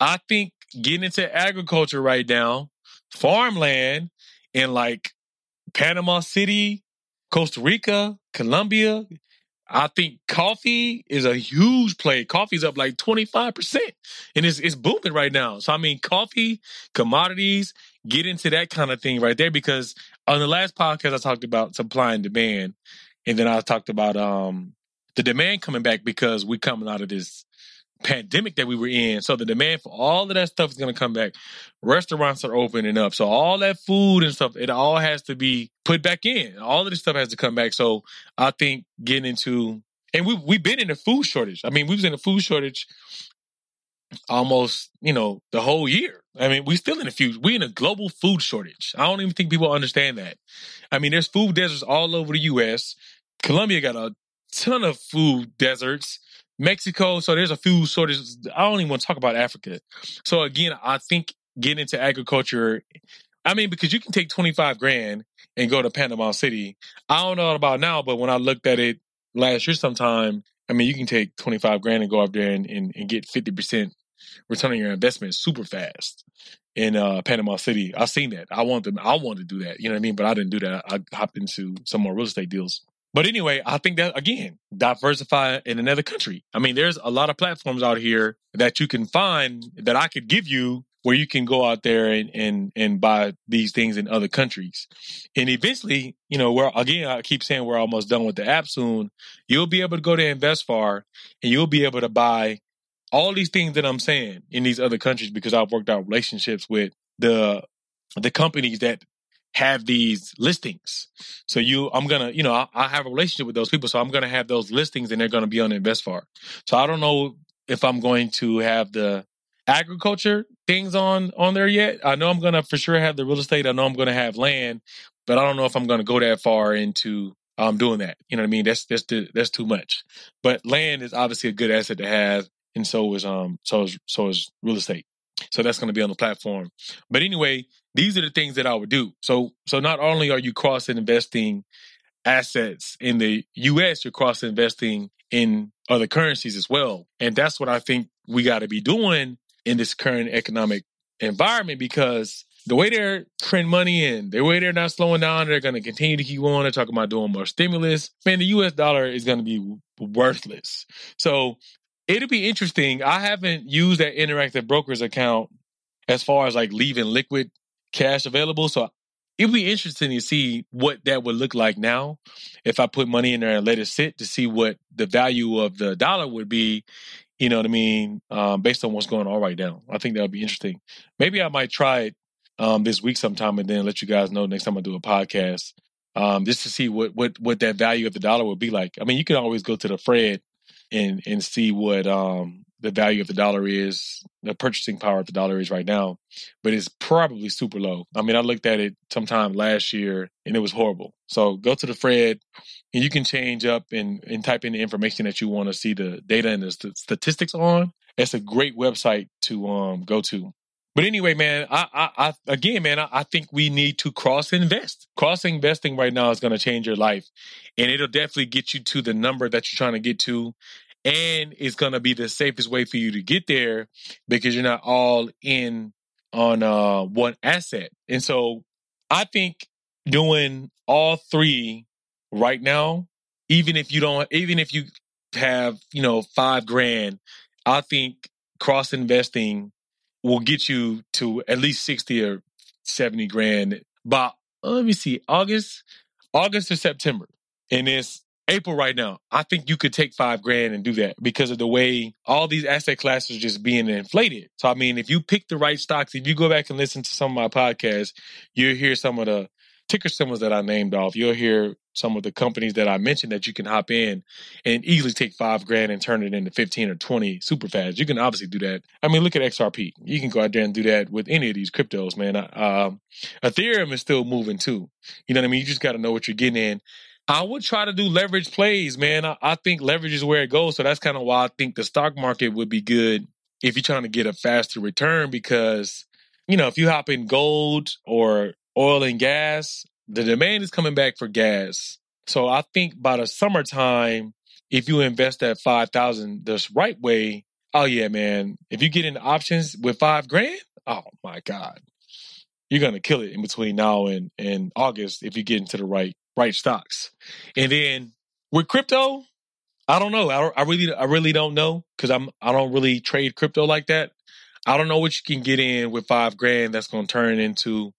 B: I think getting into agriculture right now, farmland, in like Panama City, Costa Rica, Colombia. I think coffee is a huge play. Coffee's up like 25% and it's, it's booming right now. So, I mean, coffee, commodities, get into that kind of thing right there because on the last podcast, I talked about supply and demand. And then I talked about um, the demand coming back because we're coming out of this pandemic that we were in. So the demand for all of that stuff is going to come back. Restaurants are opening up. So all that food and stuff, it all has to be put back in. All of this stuff has to come back. So I think getting into, and we, we've been in a food shortage. I mean, we was in a food shortage almost, you know, the whole year. I mean, we still in a few, we in a global food shortage. I don't even think people understand that. I mean, there's food deserts all over the U.S. Colombia got a ton of food deserts. Mexico, so there's a few sort of, I don't even want to talk about Africa. So again, I think getting into agriculture, I mean, because you can take 25 grand and go to Panama City. I don't know about now, but when I looked at it last year sometime, I mean, you can take 25 grand and go up there and, and, and get 50% return on your investment super fast in uh, Panama City. I've seen that. I want them. I want to do that. You know what I mean? But I didn't do that. I hopped into some more real estate deals. But anyway, I think that again, diversify in another country. I mean, there's a lot of platforms out here that you can find that I could give you where you can go out there and and and buy these things in other countries. And eventually, you know, where again, I keep saying we're almost done with the app soon. You'll be able to go to InvestFar and you'll be able to buy all these things that I'm saying in these other countries because I've worked out relationships with the the companies that have these listings. So you, I'm gonna, you know, I, I, have a relationship with those people, so I'm gonna have those listings, and they're gonna be on InvestFar. So I don't know if I'm going to have the agriculture things on on there yet. I know I'm gonna for sure have the real estate. I know I'm gonna have land, but I don't know if I'm gonna go that far into um doing that. You know what I mean? That's that's too, that's too much. But land is obviously a good asset to have, and so is um so is so is real estate. So that's going to be on the platform. But anyway, these are the things that I would do. So so not only are you cross investing assets in the US, you're cross investing in other currencies as well. And that's what I think we got to be doing in this current economic environment because the way they're printing money in, the way they're not slowing down, they're going to continue to keep going. They're talking about doing more stimulus. Man, the US dollar is going to be worthless. So it'll be interesting. I haven't used that interactive brokers account as far as like leaving liquid cash available. So it'll be interesting to see what that would look like now if I put money in there and let it sit to see what the value of the dollar would be. You know what I mean? Um, based on what's going on right now, I think that would be interesting. Maybe I might try it um, this week sometime and then let you guys know next time I do a podcast, um, just to see what what what that value of the dollar would be like. I mean, you can always go to the Fred and and see what um the value of the dollar is, the purchasing power of the dollar is right now, but it's probably super low. I mean, I looked at it sometime last year and it was horrible. So go to the Fred and you can change up and, and type in the information that you want to see the data and the st- statistics on. It's a great website to um, go to. But anyway, man, I, I, I again, man, I, I, think we need to cross invest. Cross investing right now is going to change your life, and it'll definitely get you to the number that you're trying to get to, and it's going to be the safest way for you to get there because you're not all in on uh, one asset. And so, I think doing all three right now, even if you don't, even if you have, you know, five grand, I think cross investing will get you to at least 60 or 70 grand by, uh, let me see, August, August or September. And it's April right now. I think you could take five grand and do that because of the way all these asset classes are just being inflated. So, I mean, if you pick the right stocks, if you go back and listen to some of my podcasts, you'll hear some of the ticker symbols that I named off. You'll hear some of the companies that I mentioned that you can hop in and easily take five grand and turn it into 15 or 20 super fast. You can obviously do that. I mean, look at XRP. You can go out there and do that with any of these cryptos, man. Um, Ethereum is still moving too. You know what I mean? You just got to know what you're getting in. I would try to do leverage plays, man. I, I think leverage is where it goes. So that's kind of why I think the stock market would be good if you're trying to get a faster return because, you know, if you hop in gold or oil and gas, the demand is coming back for gas. So I think by the summertime, if you invest that five thousand the right way, oh yeah, man. If you get into options with five grand, oh my God. you're gonna kill it in between now and, and August if you get into the right right stocks. And then with crypto, I don't know. I, don't, I really I really don't know because I'm I don't really trade crypto like that. I don't know what you can get in with five grand that's gonna turn into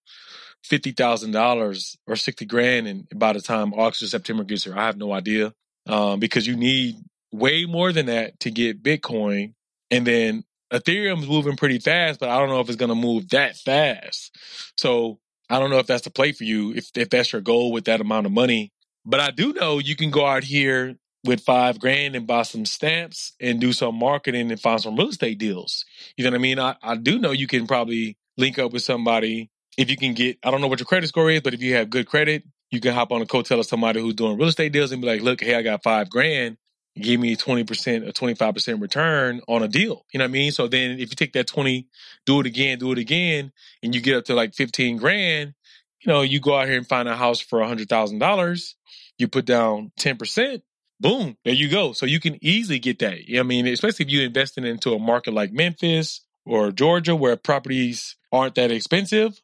B: fifty thousand dollars or sixty grand, and by the time August or September gets here, I have no idea um, because you need way more than that to get Bitcoin, and then Ethereum's moving pretty fast, but I don't know if it's going to move that fast. So I don't know if that's the play for you, if if that's your goal with that amount of money. But I do know you can go out here with five grand and buy some stamps and do some marketing and find some real estate deals. You know what I mean? I, I do know you can probably link up with somebody if you can get, I don't know what your credit score is, but if you have good credit, you can hop on a coattail of somebody who's doing real estate deals and be like, look, hey, I got five grand. Give me 20% or 25% return on a deal. You know what I mean? So then if you take that 20, do it again, do it again, and you get up to like 15 grand, you know, you go out here and find a house for $100,000, you put down 10%, boom, there you go. So you can easily get that. I mean, especially if you're investing into a market like Memphis or Georgia where properties aren't that expensive,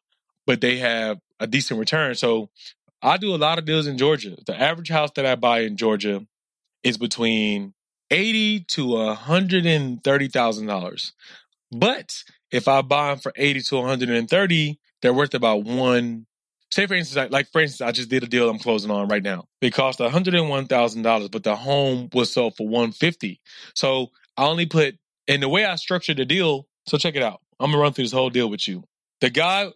B: but they have a decent return. So I do a lot of deals in Georgia. The average house that I buy in Georgia is between eighty to hundred and thirty thousand dollars. But if I buy them for eighty to one hundred and thirty, they're worth about one. Say for instance, like for instance, I just did a deal I'm closing on right now. It cost one hundred and one thousand dollars, but the home was sold for one fifty. So I only put in the way I structured the deal. So check it out. I'm gonna run through this whole deal with you. The guy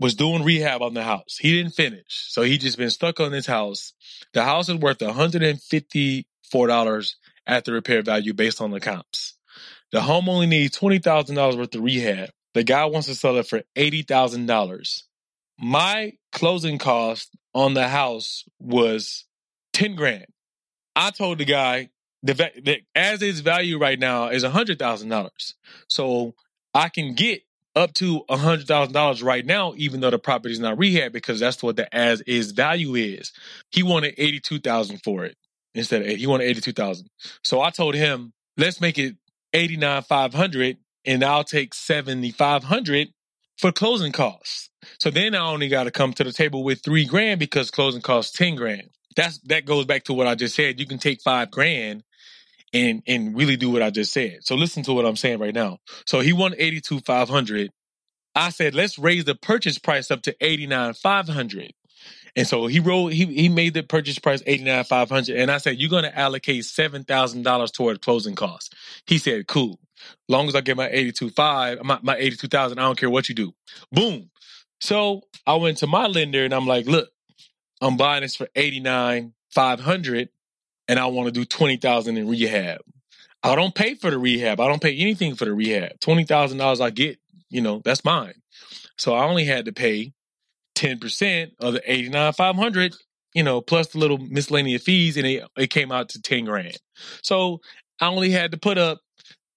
B: was doing rehab on the house. He didn't finish. So he just been stuck on this house. The house is worth $154 at the repair value based on the comps. The home only needs $20,000 worth of rehab. The guy wants to sell it for $80,000. My closing cost on the house was 10 grand. I told the guy the, the as its value right now is $100,000. So I can get up to a hundred thousand dollars right now, even though the property is not rehab, because that's what the as is value is. He wanted eighty two thousand for it instead of he wanted eighty two thousand. So I told him, let's make it eighty nine five hundred, and I'll take seventy five hundred for closing costs. So then I only got to come to the table with three grand because closing costs ten grand. That's that goes back to what I just said. You can take five grand and and really do what I just said. So listen to what I'm saying right now. So he won 82 500. I said let's raise the purchase price up to 89 500. And so he wrote he he made the purchase price 89 500 and I said you're going to allocate $7,000 toward closing costs. He said cool. Long as I get my 82 5 my, my 82,000 I don't care what you do. Boom. So I went to my lender and I'm like, "Look, I'm buying this for 89 500 and I want to do 20,000 in rehab. I don't pay for the rehab. I don't pay anything for the rehab. $20,000 I get, you know, that's mine. So I only had to pay 10% of the 89 500 you know, plus the little miscellaneous fees, and it, it came out to 10 grand. So I only had to put up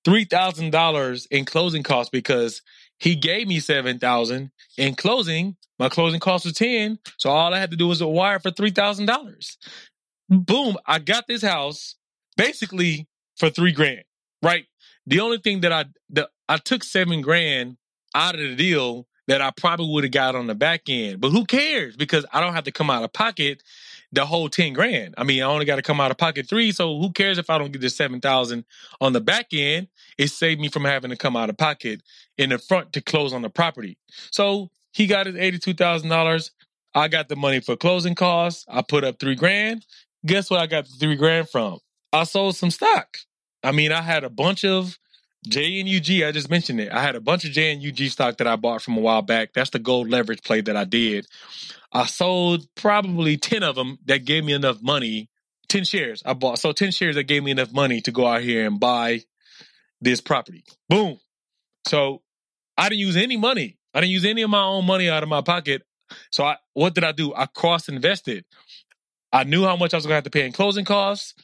B: $3,000 in closing costs because he gave me 7000 in closing. My closing cost was 10 So all I had to do was wire for $3,000 boom, I got this house basically for three grand, right? The only thing that I the, I took seven grand out of the deal that I probably would have got on the back end, but who cares? Because I don't have to come out of pocket the whole ten grand. I mean, I only got to come out of pocket three, so who cares if I don't get the seven thousand on the back end? It saved me from having to come out of pocket in the front to close on the property. So he got his eighty two thousand dollars. I got the money for closing costs. I put up three grand. Guess what I got the three grand from? I sold some stock. I mean, I had a bunch of JNUG. I just mentioned it. I had a bunch of JNUG stock that I bought from a while back. That's the gold leverage play that I did. I sold probably 10 of them that gave me enough money. 10 shares I bought. So 10 shares that gave me enough money to go out here and buy this property. Boom. So I didn't use any money. I didn't use any of my own money out of my pocket. So I, what did I do? I cross invested. I knew how much I was gonna have to pay in closing costs.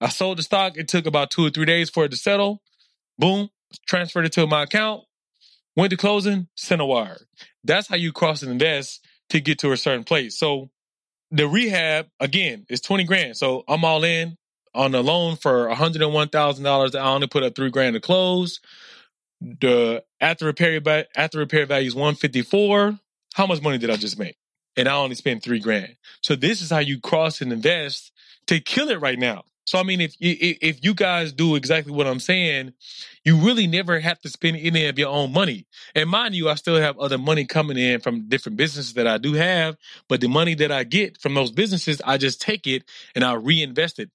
B: I sold the stock. It took about two or three days for it to settle. Boom, transferred it to my account. Went to closing, sent a wire. That's how you cross invest to get to a certain place. So the rehab again is twenty grand. So I'm all in on the loan for one hundred and one thousand dollars. I only put up three grand to close. The after repair after repair value is one fifty four. how much money did I just make? And I only spent three grand. So this is how you cross and invest to kill it right now. So I mean, if if you guys do exactly what I'm saying, you really never have to spend any of your own money. And mind you, I still have other money coming in from different businesses that I do have, but the money that I get from those businesses, I just take it and I reinvest it.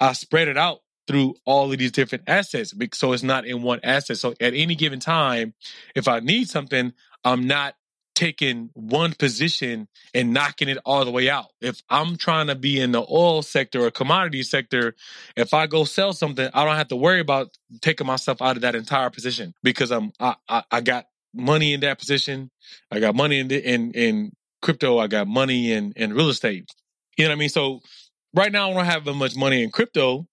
B: I spread it out through all of these different assets, so it's not in one asset. So at any given time, if I need something, I'm not taking one position and knocking it all the way out. If I'm trying to be in the oil sector or commodity sector, if I go sell something, I don't have to worry about taking myself out of that entire position because I'm I, I, I got money in that position. I got money in the, in in crypto. I got money in in real estate. You know what I mean? So right now I don't have much money in crypto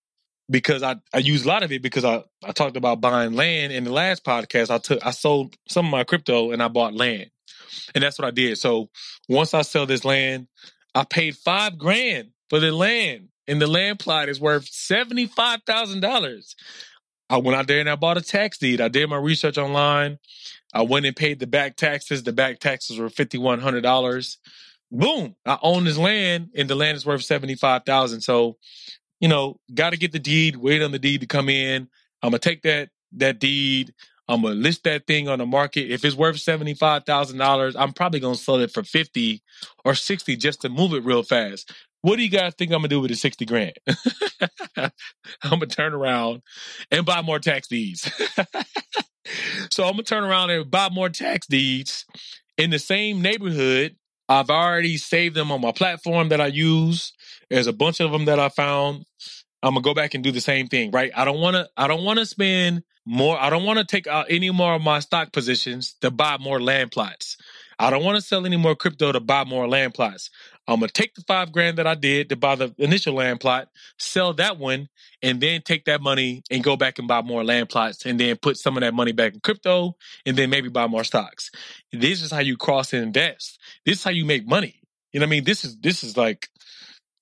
B: because I, I use a lot of it because I, I talked about buying land in the last podcast. I took I sold some of my crypto and I bought land. And that's what I did. So once I sell this land, I paid five grand for the land. And the land plot is worth $75,000. I went out there and I bought a tax deed. I did my research online. I went and paid the back taxes. The back taxes were $5,100. Boom. I own this land and the land is worth 75000 So, you know, got to get the deed, wait on the deed to come in. I'm going to take that, that deed. I'm gonna list that thing on the market. If it's worth seventy five thousand dollars, I'm probably gonna sell it for fifty or sixty just to move it real fast. What do you guys think I'm gonna do with the sixty grand? I'm gonna turn around and buy more tax deeds. so I'm gonna turn around and buy more tax deeds in the same neighborhood. I've already saved them on my platform that I use. There's a bunch of them that I found. I'm gonna go back and do the same thing, right? I don't wanna I don't wanna spend more. I don't want to take out any more of my stock positions to buy more land plots. I don't want to sell any more crypto to buy more land plots. I'm gonna take the five grand that I did to buy the initial land plot, sell that one, and then take that money and go back and buy more land plots, and then put some of that money back in crypto, and then maybe buy more stocks. This is how you cross invest. This is how you make money. You know what I mean? This is this is like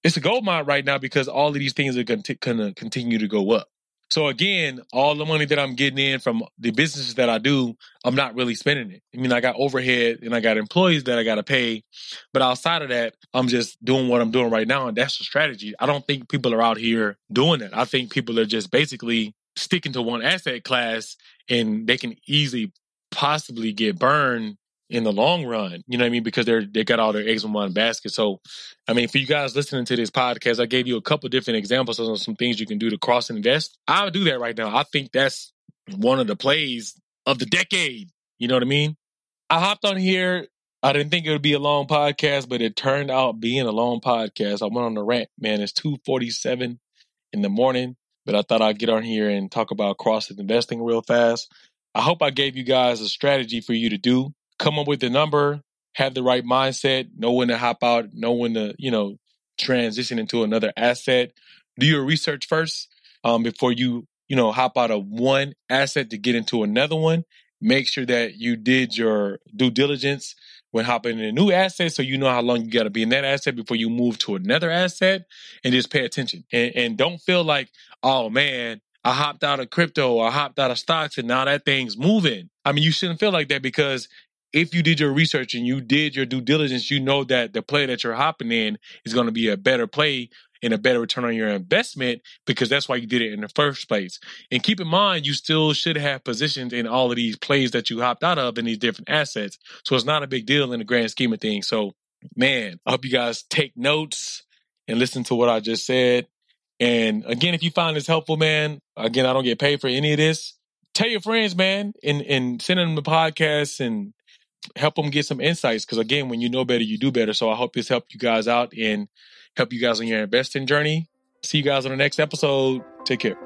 B: it's a gold mine right now because all of these things are going to continue to go up. So again, all the money that I'm getting in from the businesses that I do, I'm not really spending it. I mean, I got overhead and I got employees that I got to pay, but outside of that, I'm just doing what I'm doing right now, and that's the strategy. I don't think people are out here doing it. I think people are just basically sticking to one asset class, and they can easily possibly get burned in the long run. You know what I mean? Because they're they got all their eggs in one basket. So, I mean, for you guys listening to this podcast, I gave you a couple different examples of some things you can do to cross invest. I would do that right now. I think that's one of the plays of the decade. You know what I mean? I hopped on here. I didn't think it would be a long podcast, but it turned out being a long podcast. I went on the rant, man. It's two forty seven in the morning, but I thought I'd get on here and talk about cross investing real fast. I hope I gave you guys a strategy for you to do come up with the number, have the right mindset, know when to hop out, know when to, you know, transition into another asset. Do your research first um, before you, you know, hop out of one asset to get into another one. Make sure that you did your due diligence when hopping in a new asset so you know how long you got to be in that asset before you move to another asset and just pay attention. And, and don't feel like, oh man, I hopped out of crypto I hopped out of stocks and now that thing's moving. I mean, you shouldn't feel like that because if you did your research and you did your due diligence, you know that the play that you're hopping in is going to be a better play and a better return on your investment because that's why you did it in the first place. And keep in mind, you still should have positions in all of these plays that you hopped out of in these different assets. So it's not a big deal in the grand scheme of things. So, man, I hope you guys take notes and listen to what I just said. And again, if you find this helpful, man, again, I don't get paid for any of this. Tell your friends, man, and, and send them the podcast and help them get some insights. Because again, when you know better, you do better. So I hope this helped you guys out and help you guys on your investing journey. See you guys on the next episode. Take care.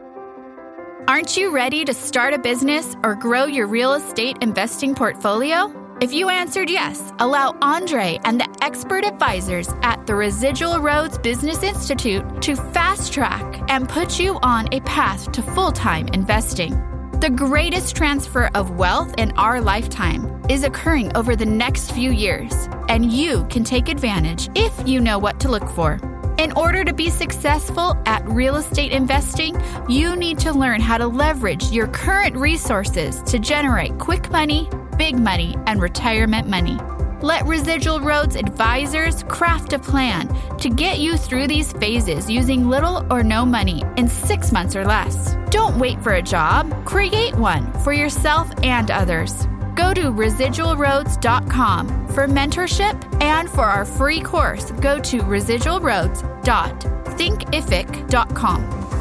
H: Aren't you ready to start a business or grow your real estate investing portfolio? If you answered yes, allow Andre and the expert advisors at the Residual Roads Business Institute to fast track and put you on a path to full time investing. The greatest transfer of wealth in our lifetime is occurring over the next few years, and you can take advantage if you know what to look for. In order to be successful at real estate investing, you need to learn how to leverage your current resources to generate quick money, big money, and retirement money. Let Residual Roads advisors craft a plan to get you through these phases using little or no money in six months or less. Don't wait for a job, create one for yourself and others. Go to residualroads.com for mentorship and for our free course, go to residualroads.thinkific.com.